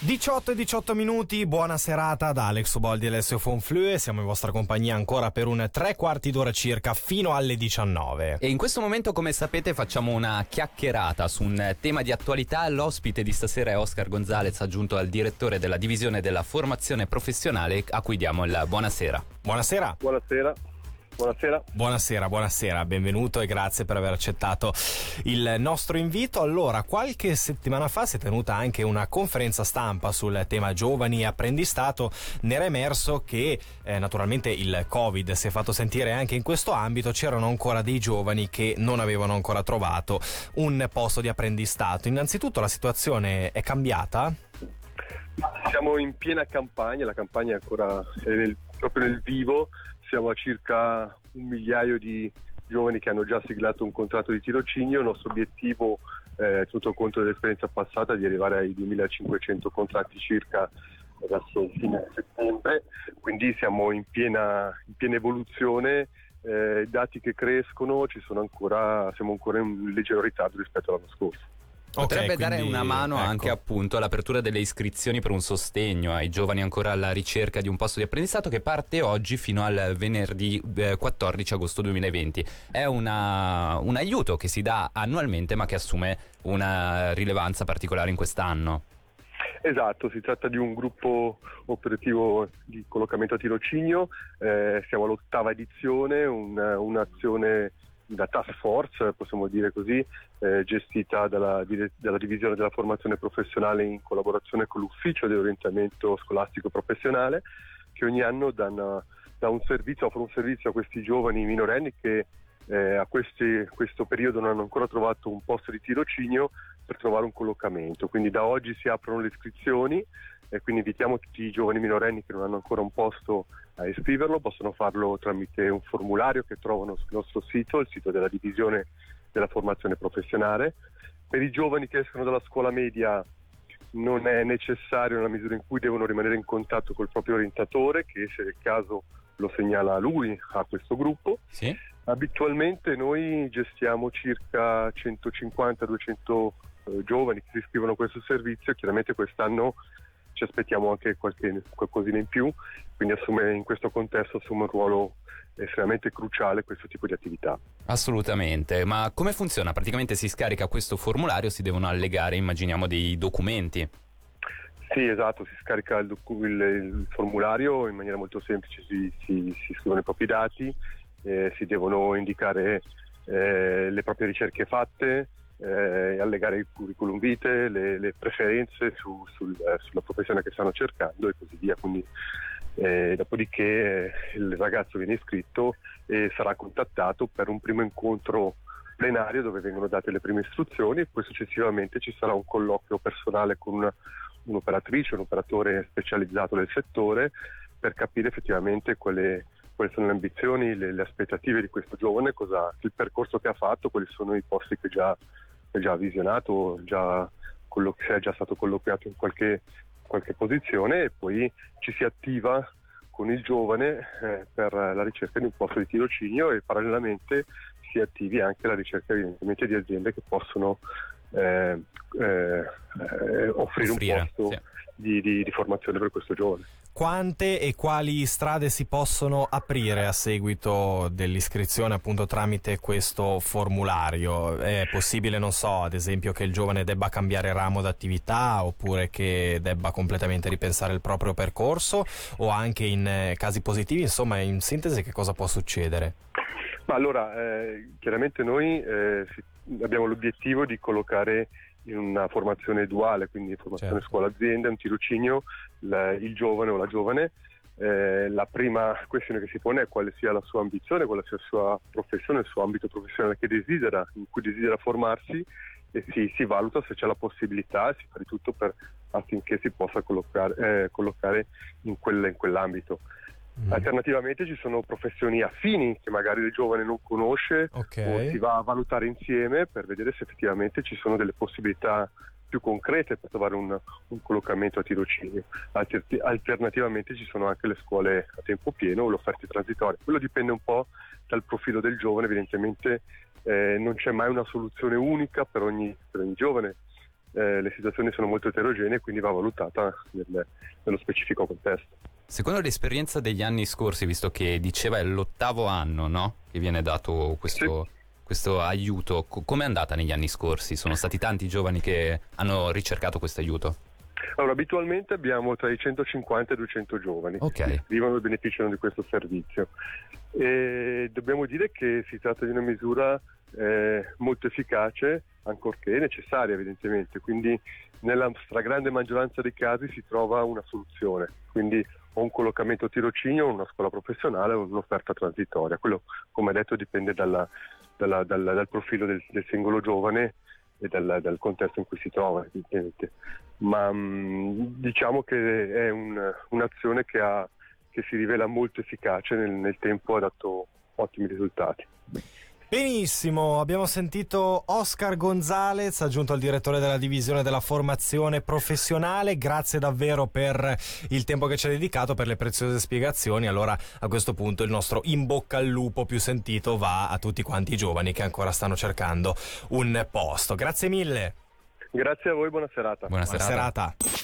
18 e 18 minuti, buona serata da Alex Uboldi e Alessio Fonflue, siamo in vostra compagnia ancora per un tre quarti d'ora circa fino alle 19. E in questo momento come sapete facciamo una chiacchierata su un tema di attualità, l'ospite di stasera è Oscar Gonzalez aggiunto al direttore della divisione della formazione professionale a cui diamo il buonasera. Buonasera. Buonasera. Buonasera. Buonasera, buonasera, benvenuto e grazie per aver accettato il nostro invito. Allora, qualche settimana fa si è tenuta anche una conferenza stampa sul tema giovani e apprendistato. Ne era emerso che eh, naturalmente il Covid si è fatto sentire anche in questo ambito, c'erano ancora dei giovani che non avevano ancora trovato un posto di apprendistato. Innanzitutto la situazione è cambiata? Siamo in piena campagna, la campagna è ancora nel, proprio nel vivo siamo a circa un migliaio di giovani che hanno già siglato un contratto di tirocinio. Il nostro obiettivo, eh, tenuto conto dell'esperienza passata, di arrivare ai 2500 contratti circa il fine settembre, quindi siamo in piena, in piena evoluzione, eh, dati che crescono, ancora, siamo ancora in leggero ritardo rispetto all'anno scorso. Potrebbe Okay, dare una mano ecco. anche appunto all'apertura delle iscrizioni per un sostegno ai giovani ancora alla ricerca di un posto di apprendistato che parte oggi fino al venerdì eh, 14 agosto 2020. È una- un aiuto che si dà annualmente ma che assume una rilevanza particolare in quest'anno. Esatto, si tratta di un gruppo operativo di collocamento a tirocinio, eh, siamo all'ottava edizione, un- un'azione da task force, possiamo dire così, eh, gestita dalla, dalla divisione della formazione professionale in collaborazione con l'ufficio dell'orientamento scolastico professionale, che ogni anno dà, una- un servizio, offre un servizio a questi giovani minorenni che eh, a questi- questo periodo non hanno ancora trovato un posto di tirocinio per trovare un collocamento. Quindi da oggi si aprono le iscrizioni e quindi invitiamo tutti i giovani minorenni che non hanno ancora un posto a iscriverlo, possono farlo tramite un formulario che trovano sul nostro sito, il sito della divisione della formazione professionale. Per i giovani che escono dalla scuola media non è necessario nella misura in cui devono rimanere in contatto col proprio orientatore che se del caso lo segnala a lui, a questo gruppo. Sì? Abitualmente noi gestiamo circa 150-200 eh, giovani che si iscrivono a questo servizio, chiaramente quest'anno ci aspettiamo anche qualche, qualcosina in più, quindi assume, in questo contesto assume un ruolo estremamente cruciale questo tipo di attività. Assolutamente, ma come funziona? Praticamente si scarica questo formulario, si devono allegare, immaginiamo, dei documenti. Sì, esatto, si scarica il, docu- il- il formulario in maniera molto semplice, si, si- si scrivono i propri dati, eh, si devono indicare eh, le proprie ricerche fatte, eh, allegare il curriculum vitae, le, le preferenze su- sul- eh, sulla professione che stanno cercando e così via. Quindi, eh, dopodiché eh, il ragazzo viene iscritto e sarà contattato per un primo incontro plenario dove vengono date le prime istruzioni e poi successivamente ci sarà un colloquio personale con una- un'operatrice, un operatore specializzato nel settore per capire effettivamente quale- quali sono le ambizioni, le, le aspettative di questo giovane, cosa, il percorso che ha fatto, quali sono i posti che già, già visionato, già, collo- se è già stato colloquiato in qualche, qualche posizione e poi ci si attiva con il giovane eh, per la ricerca di un posto di tirocinio e parallelamente si attivi anche la ricerca evidentemente di aziende che possono eh, eh, eh, offrire, Offrire, un posto sì. di, di- di formazione per questo giovane. Quante e quali strade si possono aprire a seguito dell'iscrizione appunto tramite questo formulario? È possibile, non so, ad esempio che il giovane debba cambiare ramo d'attività oppure che debba completamente ripensare il proprio percorso o anche in eh, casi positivi, insomma, in sintesi che cosa può succedere? Ma allora, eh, chiaramente noi eh, abbiamo l'obiettivo di collocare in una formazione duale, quindi formazione Certo. scuola-azienda, un tirocinio, la- il giovane o la giovane. Eh, la prima questione che si pone è quale sia la sua ambizione, quale sia la sua professione, il suo ambito professionale che desidera, in cui desidera formarsi e si, si valuta se c'è la possibilità e si fa di tutto per, affinché si possa collocare, eh, collocare in, quel- in quell'ambito. Mm. Alternativamente ci sono professioni affini che magari il giovane non conosce Ok. o si va a valutare insieme per vedere se effettivamente ci sono delle possibilità più concrete per trovare un, un collocamento a tirocinio. Alter- alternativamente ci sono anche le scuole a tempo pieno o le offerte transitorie. Quello dipende un po' dal profilo del giovane, evidentemente eh, non c'è mai una soluzione unica per ogni, per ogni giovane. Eh, le situazioni sono molto eterogenee, quindi va valutata nel, nello specifico contesto. Secondo l'esperienza degli anni scorsi, visto che diceva è l'ottavo anno no? che viene dato questo, sì. questo aiuto, co- com'è andata negli anni scorsi? Sono stati tanti giovani che hanno ricercato questo aiuto? Allora, abitualmente abbiamo tra i 150 e i 200 giovani okay. che vivono e beneficiano di questo servizio. E dobbiamo dire che si tratta di una misura eh, molto efficace, ancorché necessaria evidentemente, quindi nella stragrande maggioranza dei casi si trova una soluzione, quindi o un collocamento tirocinio, una scuola professionale o un'offerta transitoria. Quello, come detto, dipende dalla, dalla, dalla, dal profilo del, del, singolo giovane e dal, dal, contesto in cui si trova, evidentemente. Ma mh, diciamo che è un, un'azione che, ha, che, si rivela molto efficace nel, nel tempo, ha dato ottimi risultati. Benissimo, abbiamo sentito Oscar Gonzalez, aggiunto al direttore della divisione della formazione professionale. Grazie davvero per il tempo che ci ha dedicato, per le preziose spiegazioni. Allora, a questo punto il nostro in bocca al lupo più sentito va a tutti quanti i giovani che ancora stanno cercando un posto. Grazie mille. Grazie a voi, buona serata. Buona, buona serata. serata.